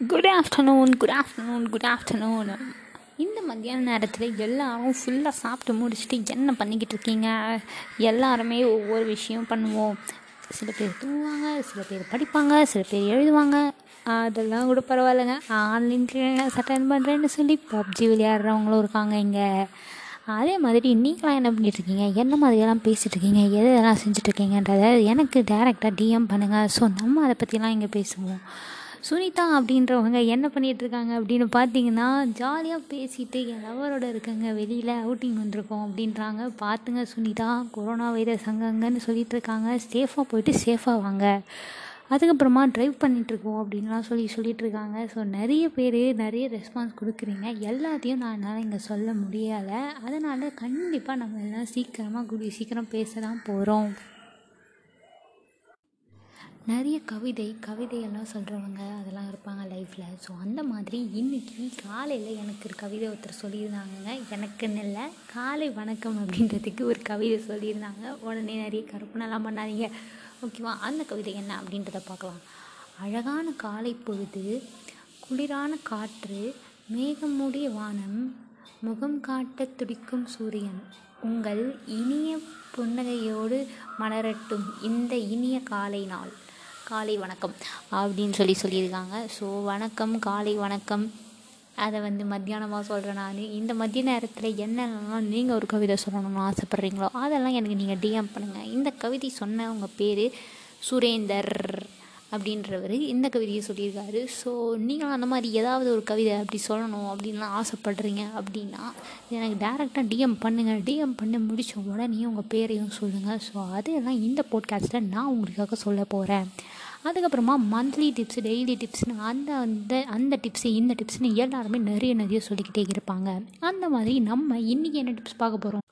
Good afternoon good afternoon good afternoon இந்த மத்தியான நேரத்தில் எல்லாரும் ஃபுல்லாக சாப்பிட்டு முடிச்சுட்டு என்ன பண்ணிக்கிட்டு இருக்கீங்க? எல்லாருமே ஒவ்வொரு விஷயம் பண்ணுவோம். சில பேர் தூங்குவாங்க சில பேர் படிப்பாங்க சில பேர் எழுதுவாங்க. அதெல்லாம் கூட பரவாயில்லைங்க. ஆன்லைன் சட்டன் பண்ணுறேன்னு சொல்லி பப்ஜி விளையாடுறவங்களும் இருக்காங்க இங்கே. அதே மாதிரி நீங்களாம் என்ன பண்ணிட்டு இருக்கீங்க? என்ன மாதிரியெல்லாம் பேசிகிட்டு இருக்கீங்க? எது எதெல்லாம் செஞ்சுட்ருக்கீங்கன்றத எனக்கு டேரெக்டாக டிஎம் பண்ணுங்கள் ஸோ நம்ம அதை பற்றிலாம் இங்கே பேசுவோம். சுனிதா அப்படின்றவங்க என்ன பண்ணிகிட்டு இருக்காங்க அப்படின்னு பார்த்தீங்கன்னா ஜாலியாக பேசிட்டு என் லவரோட இருக்கங்க வெளியில் அவுட்டிங் வந்திருக்கோம் அப்படின்றாங்க. பார்த்துங்க சுனிதா கொரோனா வைரஸ் அங்கங்கன்னு சொல்லிட்டு இருக்காங்க சேஃபாக போயிட்டு சேஃபாக வாங்க. அதுக்கப்புறமா ட்ரைவ் பண்ணிகிட்ருக்கோம் அப்படின்லாம் சொல்லி சொல்லிகிட்ருக்காங்க ஸோ நிறைய பேர் நிறைய ரெஸ்பான்ஸ் கொடுக்குறீங்க. எல்லாத்தையும் நான் என்னால் இங்கே சொல்ல முடியலை. அதனால் கண்டிப்பாக நம்ம எல்லாம் சீக்கிரமாக கூடிய சீக்கிரம் பேச தான் போகிறோம் நிறைய கவிதை கவிதையெல்லாம் சொல்கிறவங்க அதெல்லாம் இருப்பாங்க லைஃப்பில் ஸோ அந்த மாதிரி இன்றைக்கி காலையில் எனக்கு ஒரு கவிதை ஒருத்தர் சொல்லியிருந்தாங்கங்க. எனக்குன்னு இல்லை காலை வணக்கம் அப்படின்றதுக்கு ஒரு கவிதை சொல்லியிருந்தாங்க. உடனே நிறைய கற்பனைலாம் பண்ணாதீங்க. ஓகேவா? அந்த கவிதை என்ன அப்படின்றத பார்க்கலாம். அழகான காலை பொழுது குளிரான காற்று மேகம் மூடிய வானம் முகம் காட்ட துடிக்கும் சூரியன். உங்கள் இனிய புன்னகையோடு மலரட்டும் இந்த இனிய காலை நாள். காலை வணக்கம் அப்படின்னு சொல்லி சொல்லியிருக்காங்க. ஸோ வணக்கம் காலை வணக்கம். அதை வந்து மத்தியானமாக சொல்கிறேன் நான். இந்த மதிய நேரத்தில் என்னென்னலாம் நீங்கள் ஒரு கவிதை சொல்லணும்னு ஆசைப்பட்றீங்களோ அதெல்லாம் எனக்கு நீங்கள் டிஎம் பண்ணுங்கள் இந்த கவிதை சொன்ன உங்கள் பேர் சுரேந்தர் அப்படின்றவர் இந்த கவிதையை சொல்லியிருக்காரு. ஸோ நீங்களும் அந்த மாதிரி ஏதாவது ஒரு கவிதை அப்படி சொல்லணும் அப்படின்லாம் ஆசைப்படுறீங்க அப்படின்னா எனக்கு டேரெக்டாக டிஎம் பண்ணுங்கள் டிஎம் பண்ணி முடித்த உடனே உங்கள் பேரையும் சொல்லுங்கள் ஸோ அதெல்லாம் இந்த போட்காஸ்ட்டில் நான் உங்களுக்காக சொல்ல போகிறேன் அதுக்கப்புறமா மந்த்லி டிப்ஸ் டெய்லி டிப்ஸ்னு அந்த அந்த அந்த டிப்ஸு இந்த டிப்ஸ்னு எல்லாருமே நிறைய நிறைய சொல்லிக்கிட்டே இருப்பாங்க. அந்த மாதிரி நம்ம இன்றைக்கி என்ன டிப்ஸ் பார்க்க போகிறோம்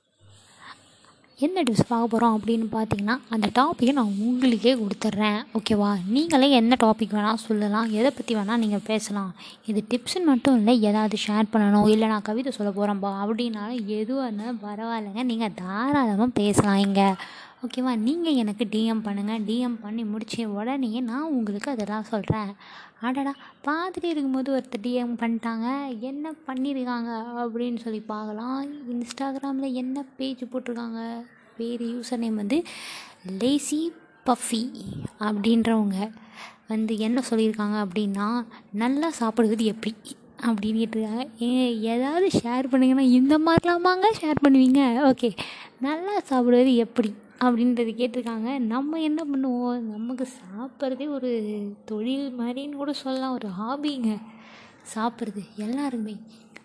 என்ன டிப்ஸ் பார்க்க போகிறோம் அப்படின்னு பார்த்தீங்கன்னா அந்த டாப்பிக்கை நான் உங்களுக்கே கொடுத்துட்றேன். ஓகேவா நீங்களே என்ன டாபிக் வேணால் சொல்லலாம். எதை பற்றி வேணால் நீங்கள் பேசலாம். இது டிப்ஸ்னு மட்டும் இல்லை ஏதாவது ஷேர் பண்ணணும். இல்லை நான் கவிதை சொல்ல போகிறேன்ப்பா அப்படின்னாலும் எதுவாக இருந்தாலும் பரவாயில்லைங்க. நீங்கள் தாராளமாக பேசலாம் இங்கே. ஓகேவா? நீங்கள் எனக்கு டிஎம் பண்ணுங்கள் டிஎம் பண்ணி முடிச்ச உடனே நான் உங்களுக்கு அதெல்லாம் சொல்கிறேன் அடடா! பார்த்துட்டு இருக்கும்போது ஒருத்தர் டிஎம் பண்ணிட்டாங்க. என்ன பண்ணியிருக்காங்க அப்படின்னு சொல்லி பார்க்கலாம். இன்ஸ்டாகிராமில் என்ன பேஜ் போட்டிருக்காங்க? பேர் யூசர் நேம் வந்து லேசி பஃபி அப்படின்றவங்க வந்து என்ன சொல்லியிருக்காங்க அப்படின்னா நல்லா சாப்பிடுவது எப்படி? அப்படின்னு கேட்டிருக்காங்க. ஏதாவது ஷேர் பண்ணுங்கன்னா இந்த மாதிரிலாமாங்க ஷேர் பண்ணுவீங்க? ஓகே நல்லா சாப்பிடுவது எப்படி? அப்படின்றது கேட்டிருக்காங்க. நம்ம என்ன பண்ணுவோம்? நமக்கு சாப்பிட்றதே ஒரு தொழில் மாதிரின்னு கூட சொல்லலாம். ஒரு ஹாபிங்க. சாப்பிட்றது. எல்லாருமே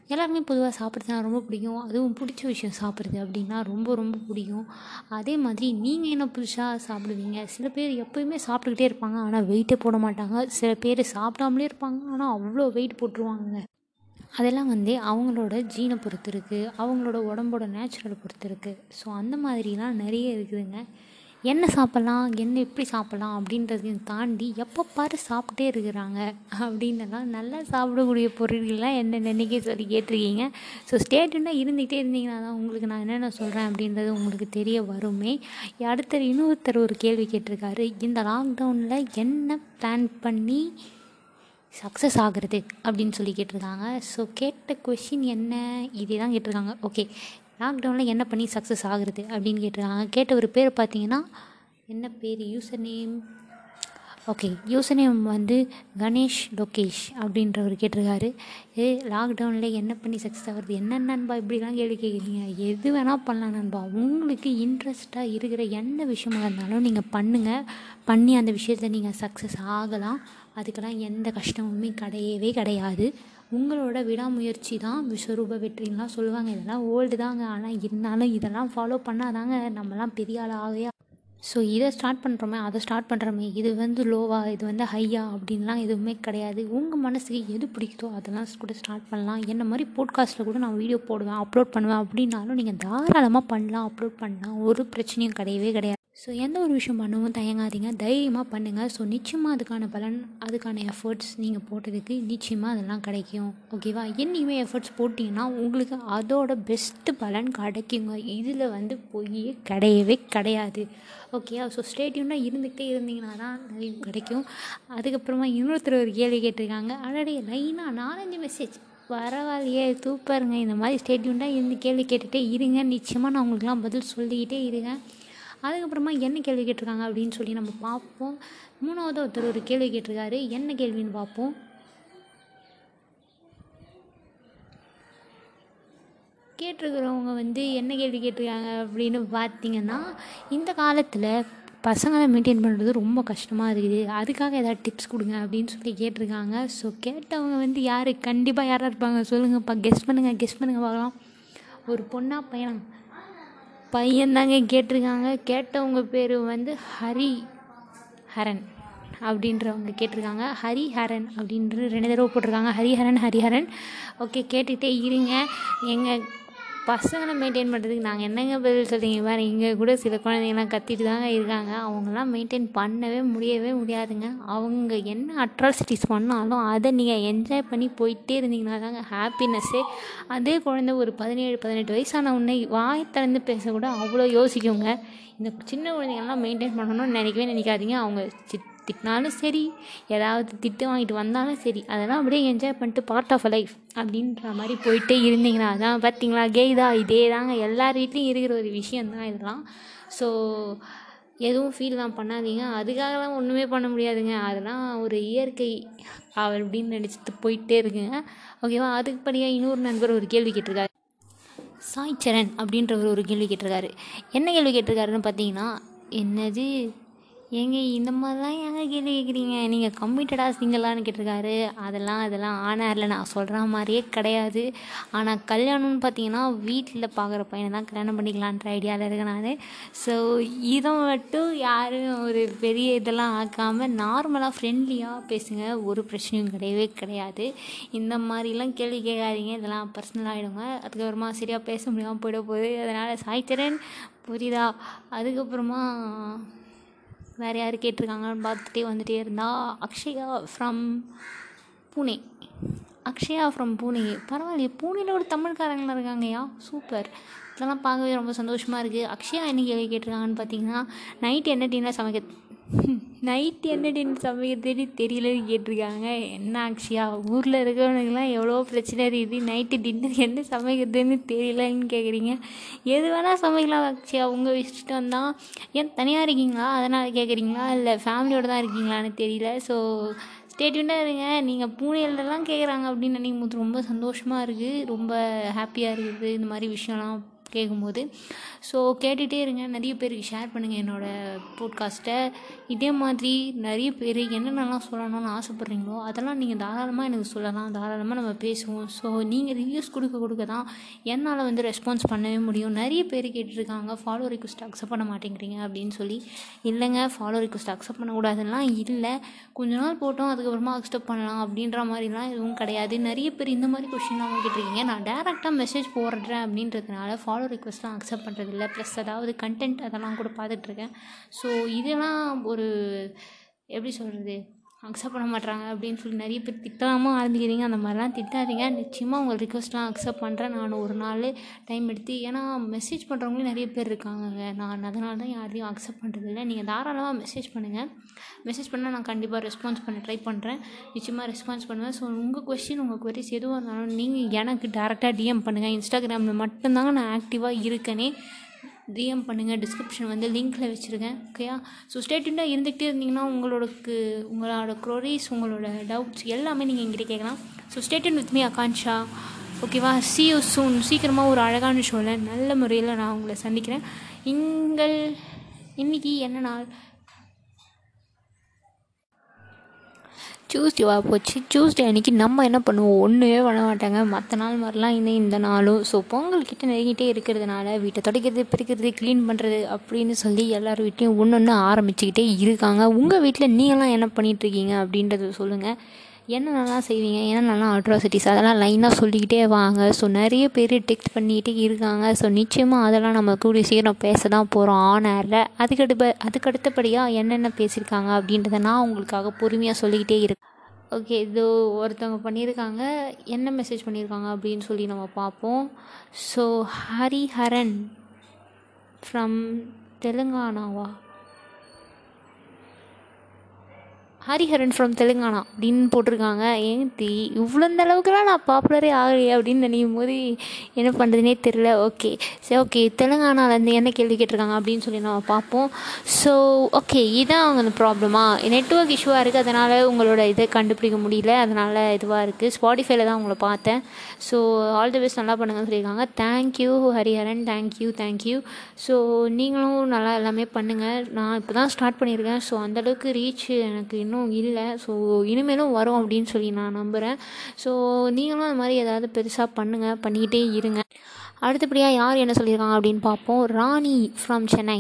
எல்லாருமே பொதுவாக சாப்பிட்றது தான் ரொம்ப பிடிக்கும். அதுவும் பிடிச்ச விஷயம் சாப்பிட்றது அப்படின்னா ரொம்ப ரொம்ப பிடிக்கும். அதே மாதிரி நீங்கள் என்ன புதுசாக சாப்பிடுவீங்க? சில பேர் எப்போயுமே சாப்பிட்டுக்கிட்டே இருப்பாங்க. ஆனால் வெயிட்டே போட மாட்டாங்க. சில பேர் சாப்பிடாமலே இருப்பாங்க. ஆனால் அவ்வளோ வெயிட் போட்டுருவாங்க அதெல்லாம் வந்து அவங்களோட ஜீனை பொறுத்து இருக்குது அவங்களோட உடம்போட நேச்சுரலை பொறுத்து இருக்குது ஸோ அந்த மாதிரிலாம் நிறைய இருக்குதுங்க. என்ன சாப்பிட்லாம்? என்ன எப்படி சாப்பிட்லாம்? அப்படின்றதையும் தாண்டி எப்போ பாரு சாப்பிட்டே இருக்கிறாங்க. அப்படின்னலாம் நல்லா சாப்பிடக்கூடிய பொருள்கள்லாம் என்ன நினைக்க சொல்லி கேட்டிருக்கீங்க. ஸோ ஸ்டேட்டுன்னா இருந்துக்கிட்டே இருந்தீங்கன்னா தான் உங்களுக்கு நான் என்னென்ன சொல்கிறேன் அப்படின்றது உங்களுக்கு தெரிய வருமே. அடுத்தர் இன்னொருத்தர் ஒரு கேள்வி கேட்டிருக்காரு. இந்த லாக்டவுனில் என்ன பிளான் பண்ணி சக்ஸஸ் ஆகிறது அப்படின்னு சொல்லி கேட்டிருக்காங்க ஸோ கேட்ட கொஷின் என்ன? இதே தான் கேட்டிருக்காங்க. ஓகே லாக்டவுனில் என்ன பண்ணி சக்ஸஸ் ஆகுறது அப்படின்னு கேட்டிருக்காங்க. கேட்ட ஒரு பேர் பார்த்தீங்கன்னா என்ன பேர்? User name okay user name வந்து கணேஷ் லோகேஷ் அப்படின்றவர் கேட்டிருக்காரு. ஏ லாக்டவுனில் என்ன பண்ணி சக்ஸஸ் ஆகுறது? என்ன நண்பா இப்படிலாம் கேள்வி கேட்குறீங்க? எது வேணால் பண்ணலாம் நண்பா. உங்களுக்கு இன்ட்ரெஸ்ட்டாக இருக்கிற எந்த விஷயமாக இருந்தாலும் நீங்கள் பண்ணுங்கள் பண்ணி அந்த விஷயத்தை நீங்கள் சக்ஸஸ் ஆகலாம். அதுக்கெல்லாம் எந்த கஷ்டமுமே கிடையவே கிடையாது. உங்களோட விடாமுயற்சி தான் விஸ்வரூப வெற்றின்லாம் சொல்லுவாங்க. இதெல்லாம் ஓல்டு தாங்க. ஆனால் இருந்தாலும் இதெல்லாம் ஃபாலோ பண்ணாதாங்க நம்மலாம் பெரிய ஆள் ஆகையா ஸோ இதை ஸ்டார்ட் பண்ணுறோமே அதை ஸ்டார்ட் பண்ணுறோமே இது வந்து லோவா இது வந்து ஹையா அப்படின்லாம் எதுவுமே கிடையாது. உங்கள் மனசுக்கு எது பிடிக்குதோ அதெல்லாம் கூட ஸ்டார்ட் பண்ணலாம். என்ன மாதிரி போட்காஸ்ட்டில் கூட நான் வீடியோ போடுவேன் அப்லோட் பண்ணுவேன் அப்படின்னாலும் நீங்கள் தாராளமாக பண்ணலாம் அப்லோட் பண்ணலாம். ஒரு பிரச்சனையும் கிடையவே கிடையாது. ஸோ எந்த ஒரு விஷயம் பண்ணவும் தயங்காதீங்க. தைரியமாக பண்ணுங்கள் ஸோ நிச்சயமாக அதுக்கான பலன் அதுக்கான எஃபர்ட்ஸ் நீங்கள் போட்டதுக்கு நிச்சயமாக அதெல்லாம் கிடைக்கும். ஓகேவா என்றைக்குமே எஃபர்ட்ஸ் போட்டிங்கன்னா உங்களுக்கு அதோட பெஸ்ட்டு பலன் கிடைக்குங்க. இதில் வந்து பொய்யே கிடையவே கிடையாது. ஓகே ஸோ ஸ்டேட்யூனாக இருந்துக்கிட்டே இருந்தீங்கன்னா தான் நிறைய கிடைக்கும். அதுக்கப்புறமா இன்னொருத்தர் ஒரு கேள்வி கேட்டிருக்காங்க. அடடே லைனாக நாலஞ்சு மெசேஜ் பரவாயில்லையே தூப்பாருங்க இந்த மாதிரி ஸ்டேட்யூண்டாக இருந்து கேள்வி கேட்டுகிட்டே இருங்க. நிச்சயமாக நான் உங்களுக்குலாம் பதில் சொல்லிக்கிட்டே இருக்கேன் அதுக்கப்புறமா என்ன கேள்வி கேட்டிருக்காங்க அப்படின்னு சொல்லி நம்ம பார்ப்போம். மூணாவது ஒருத்தர் ஒரு கேள்வி கேட்டிருக்காரு. என்ன கேள்வின்னு பார்ப்போம். கேட்டிருக்கிறவங்க வந்து என்ன கேள்வி கேட்டிருக்காங்க அப்படின்னு பார்த்தீங்கன்னா இந்த காலத்தில் பசங்களை மெயின்டைன் பண்ணுறது ரொம்ப கஷ்டமாக இருக்குது. அதுக்காக ஏதாவது டிப்ஸ் கொடுங்க அப்படின்னு சொல்லி கேட்டிருக்காங்க. ஸோ கேட்டவங்க வந்து யார்? கண்டிப்பாக யாராக இருப்பாங்க? சொல்லுங்கப்பா. கெஸ் பண்ணுங்கள் கெஸ் பண்ணுங்கள் பார்க்கலாம். ஒரு பொண்ணாக பையனா பையன்தாங்க கேட்டிருக்காங்க. கேட்டவங்க பேர் வந்து ஹரி ஹரன் அப்படின்றவங்க கேட்டிருக்காங்க. ஹரிஹரன் அப்படின்ற ரெண்டு தடவை போட்டிருக்காங்க. ஹரிஹரன் ஹரிஹரன் ஓகே கேட்டுகிட்டே இருங்க. எங்கள் பசங்களை மெயின்டைன் பண்ணுறதுக்கு நாங்கள் என்னங்க பதில் சொல்கிறீங்க பாரு இங்கே கூட சில குழந்தைங்கலாம் கத்திட்டு தாங்க இருக்காங்க. அவங்களாம் மெயின்டைன் பண்ணவே முடியவே முடியாதுங்க. அவங்க என்ன அட்ராசிட்டிஸ் பண்ணாலும் அதை நீங்கள் என்ஜாய் பண்ணி போயிட்டே இருந்தீங்கன்னா தாங்க ஹாப்பினஸ்ஸே அதே குழந்தை ஒரு பதினேழு பதினெட்டு வயசான உடனே வாய் திறந்து பேசக்கூட அவ்வளோ யோசிக்குங்க. இந்த சின்ன குழந்தைங்கள்லாம் மெயின்டைன் பண்ணணும்னு நினைக்கவே நினைக்காதீங்க. அவங்க சித் திட்டினாலும் சரி ஏதாவது திட்டு வாங்கிட்டு வந்தாலும் சரி அதெல்லாம் அப்படியே என்ஜாய் பண்ணிட்டு பார்ட் ஆஃப் அ லைஃப் அப்படின்ற மாதிரி போயிட்டே இருந்தீங்கன்னா அதான் பார்த்தீங்களா கேய்தா இதே தாங்க எல்லார் வீட்லேயும் இருக்கிற ஒரு விஷயந்தான் இதெல்லாம். ஸோ எதுவும் ஃபீல்லாம் பண்ணாதீங்க. அதுக்காகலாம் ஒன்றுமே பண்ண முடியாதுங்க. அதெல்லாம் ஒரு இயற்கை அவர் அப்படின்னு நினச்சிட்டு போயிட்டே இருக்குங்க. ஓகேவா அதுக்குப்படியாக இன்னொரு நண்பர் ஒரு கேள்வி கேட்டிருக்காரு. சாய் சரண் அப்படின்றவர் ஒரு கேள்வி கேட்டிருக்காரு. என்ன கேள்வி கேட்டிருக்காருன்னு பார்த்தீங்கன்னா என்னது ஏங்க இந்த மாதிரிலாம் ஏங்க கேள்வி கேட்குறீங்க? நீங்கள் கம்மிட்டடாக சிங்கிளான்னு கேட்டிருக்காரு. அதெல்லாம் அதெல்லாம் ஆனாரில் நான் சொல்கிற மாதிரியே கிடையாது. ஆனால் கல்யாணம்னு பார்த்தீங்கன்னா வீட்டில் பார்க்குற பையனை தான் கல்யாணம் பண்ணிக்கலான்ற ஐடியாவில் இருக்கேன் நான். ஸோ இதை மட்டும் யாரும் ஒரு பெரிய இதெல்லாம் ஆக்காமல் நார்மலாக ஃப்ரெண்ட்லியாக பேசுங்க. ஒரு பிரச்சனையும் கிடையவே கிடையாது. இந்த மாதிரிலாம் கேள்வி கேட்காதீங்க. இதெல்லாம் பர்சனல் ஆகிடுங்க அதுக்கப்புறமா சரியாக பேச முடியாமல் போயிட போகுது. அதனால் சாய்த்திரன் புரியுதா? அதுக்கப்புறமா வேறு யார் கேட்டிருக்காங்கன்னு பார்த்துட்டே வந்துட்டே இருந்தால் அக்ஷயா ஃப்ரம் பூனே. அக்ஷயா ஃப்ரம் பூனே. பரவாயில்லையே பூனேல ஒரு தமிழ்காரங்களாம் இருக்காங்கய்யா. சூப்பர் இதெல்லாம் பார்க்கவே ரொம்ப சந்தோஷமாக இருக்குது அக்ஷயா என்ன கேள்வி கேட்டிருக்காங்கன்னு பார்த்தீங்கன்னா நைட்டு என்ன டின்னர் சமைக்க நைட்டு என்ன சமைக்கிறதுடி சமைக்கிறதுன்னு தெரியலன்னு கேட்டிருக்காங்க. என்ன அக்ஷயா ஊரில் இருக்கிறவனுக்குலாம் எவ்வளோ பிரச்சனை இருக்குது? நைட்டு டின்னர் என்ன சமைக்கிறதுன்னு தெரியலன்னு கேட்குறீங்க எது வேணால் சமைக்கலாம் அக்ஷயா உங்கள் இஷ்டம் தான். ஏன் தனியாக இருக்கீங்களா? அதனால் கேட்குறீங்களா இல்லை ஃபேமிலியோடு தான் இருக்கீங்களான்னு தெரியல. ஸோ ஸ்டேட்மெண்ட்டாக இருங்க. நீங்கள் பூனையிலலாம் கேட்குறாங்க அப்படின்னு நினைக்கும் போது ரொம்ப சந்தோஷமாக இருக்குது ரொம்ப ஹாப்பியாக இருக்குது. இந்த மாதிரி விஷயம்லாம் கேட்கும்போது ஸோ கேட்டுகிட்டே இருங்க. நிறைய பேருக்கு ஷேர் பண்ணுங்கள் என்னோடய போட்காஸ்ட்டை இதே மாதிரி நிறைய பேர் என்னென்னலாம் சொல்லணும்னு ஆசைப்பட்றீங்களோ அதெல்லாம் நீங்கள் தாராளமாக எனக்கு சொல்லலாம். தாராளமாக நம்ம பேசுவோம். ஸோ நீங்கள் ரிவ்யூஸ் கொடுக்க கொடுக்க தான் என்னால் வந்து ரெஸ்பான்ஸ் பண்ணவே முடியும். நிறைய பேர் கேட்டுருக்காங்க ஃபாலோ ரிக்வஸ்ட் அக்செப்ட் பண்ண மாட்டேங்கிறீங்க அப்படின்னு சொல்லி. இல்லைங்க ஃபாலோ ரிக்வஸ்ட் அக்செப்ட் பண்ணக்கூடாதுலாம் இல்லை. கொஞ்ச நாள் போட்டோம் அதுக்கப்புறமா அக்செப்ட் பண்ணலாம் அப்படின்ற மாதிரிலாம் எதுவும் கிடையாது. நிறைய பேர் இந்த மாதிரி கொஷின்லாம் கேட்டிருக்கீங்க. நான் டேரெக்டாக மெசேஜ் போடுறேன் அப்படின்றதுனால ஃபாலோ ரிக்வஸ்ட்லாம் அக்செப்ட் பண்ணுறதில்ல ப்ளஸ் அதாவது கண்டென்ட் அதெல்லாம் கூட பார்த்துட்ருக்கேன் ஸோ இதெல்லாம் ஒரு எப்படி சொல்கிறது அக்செப்ட் பண்ண மாட்றாங்க அப்படின்னு சொல்லி நிறைய பேர் திட்டாமல் ஆரம்பிக்கிறீங்க. அந்த மாதிரிலாம் திட்டாதீங்க. நிச்சயமாக உங்கள் ரிக்வஸ்ட்லாம் அக்செப்ட் பண்ணுறேன் நான் ஒரு நாள் டைம் எடுத்து ஏன்னா மெசேஜ் பண்ணுறவங்களும் நிறைய பேர் இருக்காங்கங்க. நான் அதனால தான் யாரையும் அக்செப்ட் பண்ணுறதில்ல நீங்கள் தாராளமாக மெசேஜ் பண்ணுங்கள் மெசேஜ் பண்ணால் நான் கண்டிப்பாக ரெஸ்பான்ஸ் பண்ண ட்ரை பண்ணுறேன் நிச்சயமாக ரெஸ்பான்ஸ் பண்ணுவேன். ஸோ உங்கள் கொஸ்டின் உங்கள் கொரிஸ் எதுவாக இருந்தாலும் நீங்கள் எனக்கு டேரெக்டாக டிஎம் பண்ணுங்கள் இன்ஸ்டாகிராமில் மட்டும்தாங்க நான் ஆக்டிவாக இருக்கேனே. டிஎம் பண்ணுங்கள் டிஸ்கிரிப்ஷன் வந்து லிங்க்கில் வச்சுருக்கேன் ஓகேயா ஸோ ஸ்டேட்மெண்ட்டாக இருந்துகிட்டே இருந்தீங்கன்னா உங்களோடக்கு உங்களோட க்ரோரிஸ் உங்களோட டவுட்ஸ் எல்லாமே நீங்கள் எங்கிட்ட கேட்கலாம். So statement with me Akanksha ஓகேவா சி யூ சூன் சீக்கிரமாக ஒரு அழகான ஷோவில் நல்ல முறையில் நான் உங்களை சந்திக்கிறேன். எங்கள் இன்றைக்கி என்ன நாள்? டியூஸ்டேவாக போச்சு. டியூஸ்டே அன்றைக்கி நம்ம என்ன பண்ணுவோம்? ஒன்றுமே பண்ண மாட்டாங்க. மற்ற நாள் மாதிரிலாம் இன்னும் இந்த நாளும். ஸோ பொங்கல் கிட்டே நெருங்கிட்டே இருக்கிறதுனால வீட்டை துடைக்கிறது பிரிக்கிறது க்ளீன் பண்ணுறது அப்படின்னு சொல்லி எல்லார் வீட்லேயும் ஒன்று ஒன்று ஆரம்பிச்சுக்கிட்டே இருக்காங்க. உங்கள் வீட்டில் நீங்களாம் என்ன பண்ணிகிட்ருக்கீங்க அப்படின்றத சொல்லுங்கள் என்னென்னலாம் செய்வீங்க? என்னென்னலாம் அட்ராசிட்டிஸ் அதெல்லாம் லைனாக சொல்லிக்கிட்டே வாங்க. ஸோ நிறைய பேர் டெக்ஸ்ட் பண்ணிகிட்டே இருக்காங்க. ஸோ நிச்சயமாக அதெல்லாம் நம்ம கூடிய சீக்கிரம் பேச தான் போகிறோம் ஆன் ஏரில் அதுக்கடுப்ப அதுக்கடுத்தபடியாக என்னென்ன பேசியிருக்காங்க அப்படின்றத நான் உங்களுக்காக பொறுமையாக சொல்லிக்கிட்டே இருக்கேன். ஓகே இது ஒருத்தவங்க பண்ணியிருக்காங்க. என்ன மெசேஜ் பண்ணியிருக்காங்க அப்படின்னு சொல்லி நம்ம பார்ப்போம். ஸோ ஹரிஹரன் ஃப்ரம் தெலுங்கானாவா? ஹரிஹரன் ஃப்ரம் தெலுங்கானா அப்படின்னு போட்டிருக்காங்க. ஏன் தி இவ்வளோ இந்த அளவுக்குலாம் நான் பாப்புலரே ஆகலையே அப்படின்னு நினைக்கும் போது என்ன பண்ணுறதுனே தெரில ஓகே சரி ஓகே தெலுங்கானாலேருந்து என்ன கேள்வி கேட்டிருக்காங்க அப்படின்னு சொல்லி நம்ம பார்ப்போம். ஸோ ஓகே இதுதான் அவங்க அந்த ப்ராப்ளமா நெட்ஒர்க் இஷ்யூவாக இருக்குது அதனால் உங்களோட இதை கண்டுபிடிக்க முடியல. அதனால் இதுவாக இருக்குது ஸ்பாடிஃபைல தான் உங்களை பார்த்தேன். ஸோ ஆல் தி பெஸ்ட் நல்லா பண்ணுங்கன்னு சொல்லியிருக்காங்க. Thank you Hariharan. Thank you thank you so நீங்களும் நல்லா எல்லாமே பண்ணுங்கள் நான் இப்போ தான் ஸ்டார்ட் பண்ணியிருக்கேன் ஸோ அந்தளவுக்கு ரீச் எனக்கு இன்னும் இல்லை. ஸோ இனிமேலும் வரும் அப்படின்னு சொல்லி நான் நம்புகிறேன் ஸோ நீங்களும் அந்த மாதிரி ஏதாவது பெருசாக பண்ணுங்கள் பண்ணிக்கிட்டே இருங்க. அடுத்தபடியாக யார் என்ன சொல்லியிருக்காங்க அப்படின்னு பார்ப்போம். ராணி ஃப்ரம் சென்னை.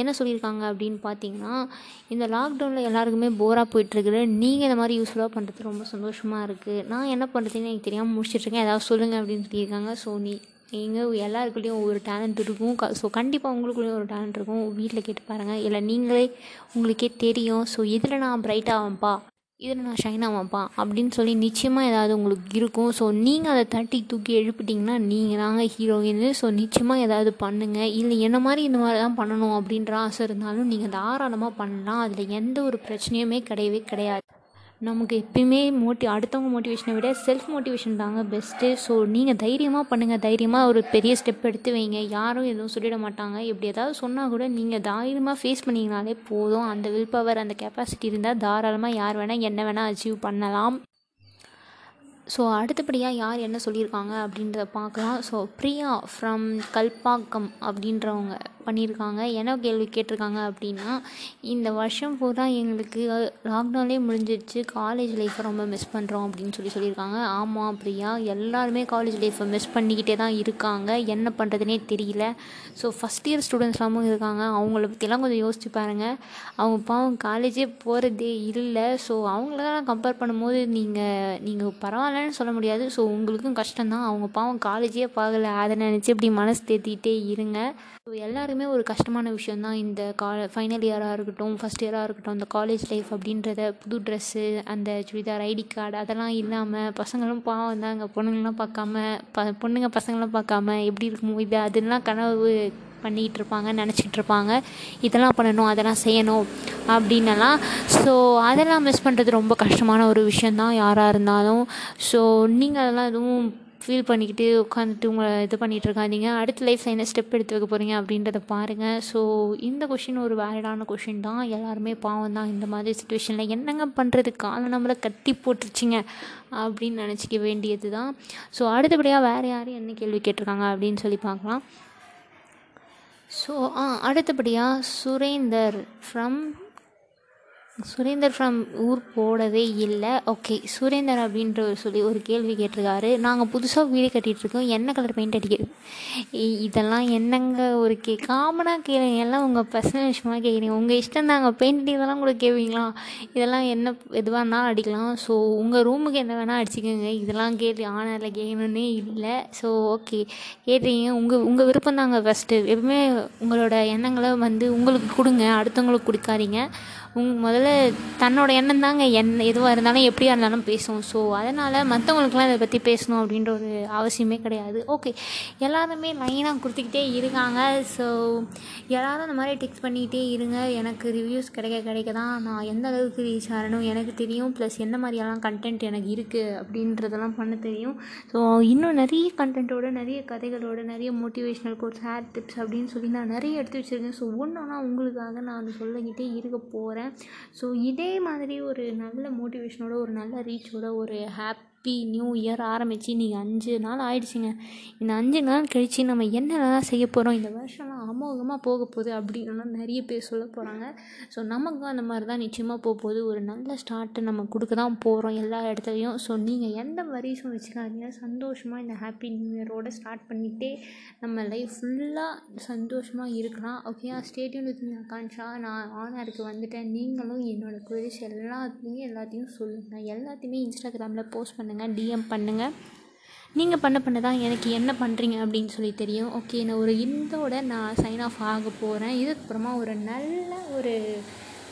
என்ன சொல்லியிருக்காங்க அப்படின்னு பார்த்தீங்கன்னா இந்த லாக்டவுனில் எல்லாருக்குமே போராக போயிட்டுருக்குது நீங்கள் இந்த மாதிரி யூஸ்ஃபுல்லாக பண்ணுறது ரொம்ப சந்தோஷமாக இருக்குது நான் என்ன பண்ணுறதுன்னு எனக்கு தெரியாமல் முடிச்சிட்ருக்கேன் ஏதாவது சொல்லுங்கள் அப்படின்னு சொல்லியிருக்காங்க. ஸோ நீ நீங்கள் எல்லாருக்குள்ளேயும் ஒவ்வொரு டேலண்ட் இருக்கும். க ஸோ கண்டிப்பாக உங்களுக்குள்ளேயும் ஒரு டேலண்ட் இருக்கும். வீட்டில் கேட்டு பாருங்கள் இல்லை நீங்களே உங்களுக்கே தெரியும். ஸோ இதில் நான் பிரைட் ஆவேன்ப்பா. இதில் நான் ஷைன் ஆவேன்ப்பா. அப்படின்னு சொல்லி நிச்சயமாக ஏதாவது உங்களுக்கு இருக்கும். ஸோ நீங்கள் அதை தட்டி தூக்கி எழுப்பிட்டிங்கன்னா நீங்கள் தாங்க ஹீரோயின் ஸோ நிச்சயமாக ஏதாவது பண்ணுங்கள் இல்லை என்ன மாதிரி இந்த மாதிரி தான் பண்ணணும் அப்படின்ற ஆசை இருந்தாலும் நீங்கள் தாராளமாக பண்ணலாம். அதில் எந்த ஒரு பிரச்சனையுமே கிடையவே கிடையாது. நமக்கு எப்பயுமே மோட்டி அடுத்தவங்க மோட்டிவேஷனை விட செல்ஃப் மோட்டிவேஷன் தாங்க பெஸ்ட்டு ஸோ நீங்கள் தைரியமாக பண்ணுங்கள் தைரியமாக ஒரு பெரிய ஸ்டெப் எடுத்து வைங்க. யாரும் எதுவும் சொல்லிட மாட்டாங்க. எப்படி ஏதாவது சொன்னால் கூட நீங்கள் தைரியமாக ஃபேஸ் பண்ணிங்கனாலே போதும். அந்த வில் பவர் அந்த கெப்பாசிட்டி இருந்தால் தாராளமாக யார் வேணால் என்ன வேணால் அச்சீவ் பண்ணலாம். ஸோ அடுத்தபடியாக யார் என்ன சொல்லியிருக்காங்க அப்படின்றத பார்க்கலாம். ஸோ பிரியா ஃப்ரம் கல்பாக்கம் அப்படின்றவங்க. பண்ணியிருக்காங்க. என்ன கேள்வி கேட்டிருக்காங்க அப்படின்னா இந்த வருஷம் பூரா எங்களுக்கு லாக்டவுன்லேயே முடிஞ்சிடுச்சு காலேஜ் லைஃப்பை ரொம்ப மிஸ் பண்ணுறோம் அப்படின்னு சொல்லி சொல்லியிருக்காங்க. ஆமாம் பிரியா. எல்லாருமே காலேஜ் லைஃப்பை மிஸ் பண்ணிக்கிட்டே தான் இருக்காங்க. என்ன பண்ணுறதுனே தெரியல. ஸோ ஃபஸ்ட் இயர் ஸ்டூடெண்ட்ஸ்லாமும் இருக்காங்க. அவங்கள பற்றிலாம் கொஞ்சம் யோசிச்சு பாருங்கள் அவங்க பாவம் காலேஜே போகிறதே இல்லை. ஸோ அவங்களெல்லாம் கம்பேர் பண்ணும்போது நீங்கள் நீங்கள் பரவாயில்லன்னு சொல்ல முடியாது. ஸோ உங்களுக்கும் கஷ்டம்தான். அவங்க பாவம் காலேஜே பார்க்கல அதை நினச்சி இப்படி மனசு தேத்திக்கிட்டே இருங்க. ஸோ எல்லாருமே ஒரு கஷ்டமான விஷயந்தான் இந்த கா ஃபைனல் இயராக இருக்கட்டும் ஃபஸ்ட் இயராக இருக்கட்டும் இந்த காலேஜ் லைஃப் அப்படின்றத புது ட்ரெஸ்ஸு அந்த சுடிதார் ஐடி கார்டு அதெல்லாம் இல்லாமல் பசங்களும் பாவம் தாங்க பொண்ணுங்களாம் பார்க்காம ப பொண்ணுங்க பசங்களாம் பார்க்காம எப்படி இருக்குமோ இது அதெல்லாம் கனவு பண்ணிகிட்டு இருப்பாங்க நினச்சிட்டு இருப்பாங்க. இதெல்லாம் பண்ணணும் அதெல்லாம் செய்யணும் அப்படின்னலாம். ஸோ அதெல்லாம் மிஸ் பண்ணுறது ரொம்ப கஷ்டமான ஒரு விஷயந்தான் யாராக இருந்தாலும். ஸோ நீங்கள் அதெல்லாம் எதுவும் ஃபீல் பண்ணிக்கிட்டு உட்காந்துட்டு உங்களை இது பண்ணிகிட்டு இருக்காதீங்க அடுத்த லைஃப்பில் என்ன ஸ்டெப் எடுத்து வைக்க போகிறீங்க அப்படின்றத பாருங்கள் ஸோ இந்த கொஷின் ஒரு வேலிடான கொஷின் தான். எல்லாருமே பாவம் தான். இந்த மாதிரி சுச்சுவேஷனில் என்னங்க பண்ணுறது காலை நம்மளை கட்டி போட்டுருச்சிங்க அப்படின்னு நினச்சிக்க வேண்டியது தான். ஸோ அடுத்தபடியாக வேறு யாரும் என்ன கேள்வி கேட்டிருக்காங்க அப்படின்னு சொல்லி பார்க்கலாம். ஸோ ஆ அடுத்தபடியாக சுரேந்தர் ஃப்ரம் சுரேந்தர் ஃப்ரம் ஊர் போடவே இல்லை. ஓகே சுரேந்தர் அப்படின்ற சொல்லி ஒரு கேள்வி கேட்டிருக்காரு. நாங்கள் புதுசாக வீடு கட்டிகிட்ருக்கோம் என்ன கலர் பெயிண்ட் அடிக்கிறது இதெல்லாம் என்னங்க ஒரு கே காமனாக கேளுங்க. எல்லாம் உங்கள் பர்சனல் விஷயமாக கேட்குறீங்க உங்கள் இஷ்டம் தாங்க. பெயிண்ட் இதெல்லாம் கூட கேட்பீங்களா இதெல்லாம் என்ன எதுவாக அடிக்கலாம். ஸோ உங்கள் ரூமுக்கு என்ன வேணால் அடிச்சுக்கோங்க. இதெல்லாம் கேள்வி ஆனரில் கேட்கணுன்னே இல்லை. ஸோ ஓகே கேட்டீங்க. உங்கள் உங்கள் விருப்பம் தாங்க ஃபஸ்ட்டு எப்பவுமே உங்களோட எண்ணங்களை வந்து உங்களுக்கு கொடுங்க. அடுத்தவங்களுக்கு கொடுக்காதீங்க. உங் முதல்ல தன்னோட எண்ணம் தாங்க என் எதுவாக இருந்தாலும் எப்படியா இருந்தாலும் பேசும் ஸோ அதனால் மற்றவங்களுக்குலாம் இதை பற்றி பேசணும் அப்படின்ற ஒரு அவசியமே கிடையாது. ஓகே எல்லாருமே லைனாக கொடுத்துக்கிட்டே இருக்காங்க. ஸோ எல்லாரும் அந்த மாதிரி டெக்ஸ்ட் பண்ணிக்கிட்டே இருங்க. எனக்கு ரிவ்யூஸ் கிடைக்க கிடைக்க தான் நான் எந்த அளவுக்கு ரீச் ஆகணும் எனக்கு தெரியும். ப்ளஸ் என்ன மாதிரியெல்லாம் கண்டென்ட் எனக்கு இருக்குது அப்படின்றதெல்லாம் பண்ண தெரியும். ஸோ இன்னும் நிறைய கண்டென்ட்டோட நிறைய கதைகளோட நிறைய மோட்டிவேஷ்னல் கோர்ஸ் ஹேர் டிப்ஸ் அப்படின்னு சொல்லி நான் நிறைய எடுத்து வச்சுருக்கேன். ஸோ ஒன்று ஒன்றா உங்களுக்காக நான் அது சொல்லிக்கிட்டே இருக்க போகிறேன் ஸோ இதே மாதிரி ஒரு நல்ல மோட்டிவேஷனோட ஒரு நல்ல ரீச்சோட ஒரு ஹேப் ஹாப்பி நியூ இயர் ஆரம்பித்து இன்றைக்கி அஞ்சு நாள் ஆயிடுச்சுங்க. இந்த அஞ்சு நாள் கழித்து நம்ம என்னென்னலாம் செய்ய போகிறோம் இந்த வருஷம்லாம் அமோகமாக போக போகுது அப்படின்னுலாம் நிறைய பேர் சொல்ல போகிறாங்க ஸோ நமக்கும் அந்த மாதிரி தான் நிச்சயமாக போக போகுது. ஒரு நல்ல ஸ்டார்ட்டு நம்ம கொடுக்க தான் போகிறோம் எல்லா இடத்துலையும். ஸோ நீங்கள் எந்த வரிஸும் வச்சுக்காதீங்க. சந்தோஷமாக இந்த ஹாப்பி நியூ இயரோட ஸ்டார்ட் பண்ணிகிட்டே நம்ம லைஃப் ஃபுல்லாக சந்தோஷமாக இருக்கலாம். ஓகே ஸ்டேடியம் வித் ஆகான்ஷா நான் ஆனருக்கு வந்துட்டேன். நீங்களும் என்னோடய குவரிஸ் எல்லாத்தையும் எல்லாத்தையும் சொல்லுங்கள் எல்லாத்தையுமே இன்ஸ்டாகிராமில் போஸ்ட் பண்ணுங்கள் டிஎம் பண்ணுங்கள் நீங்கள் பண்ண பண்ண தான் எனக்கு என்ன பண்ணுறீங்க அப்படின்னு சொல்லி தெரியும். ஓகே நான் ஒரு இதோட நான் சைன் ஆஃப் ஆக போகிறேன் இதுக்கப்புறமா ஒரு நல்ல ஒரு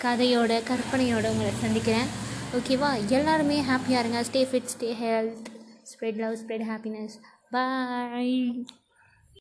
கதையோட கற்பனையோட உங்களை சந்திக்கிறேன். ஓகேவா எல்லாருமே ஹாப்பியாக இருங்க. Stay fit stay health spread love spread happiness bye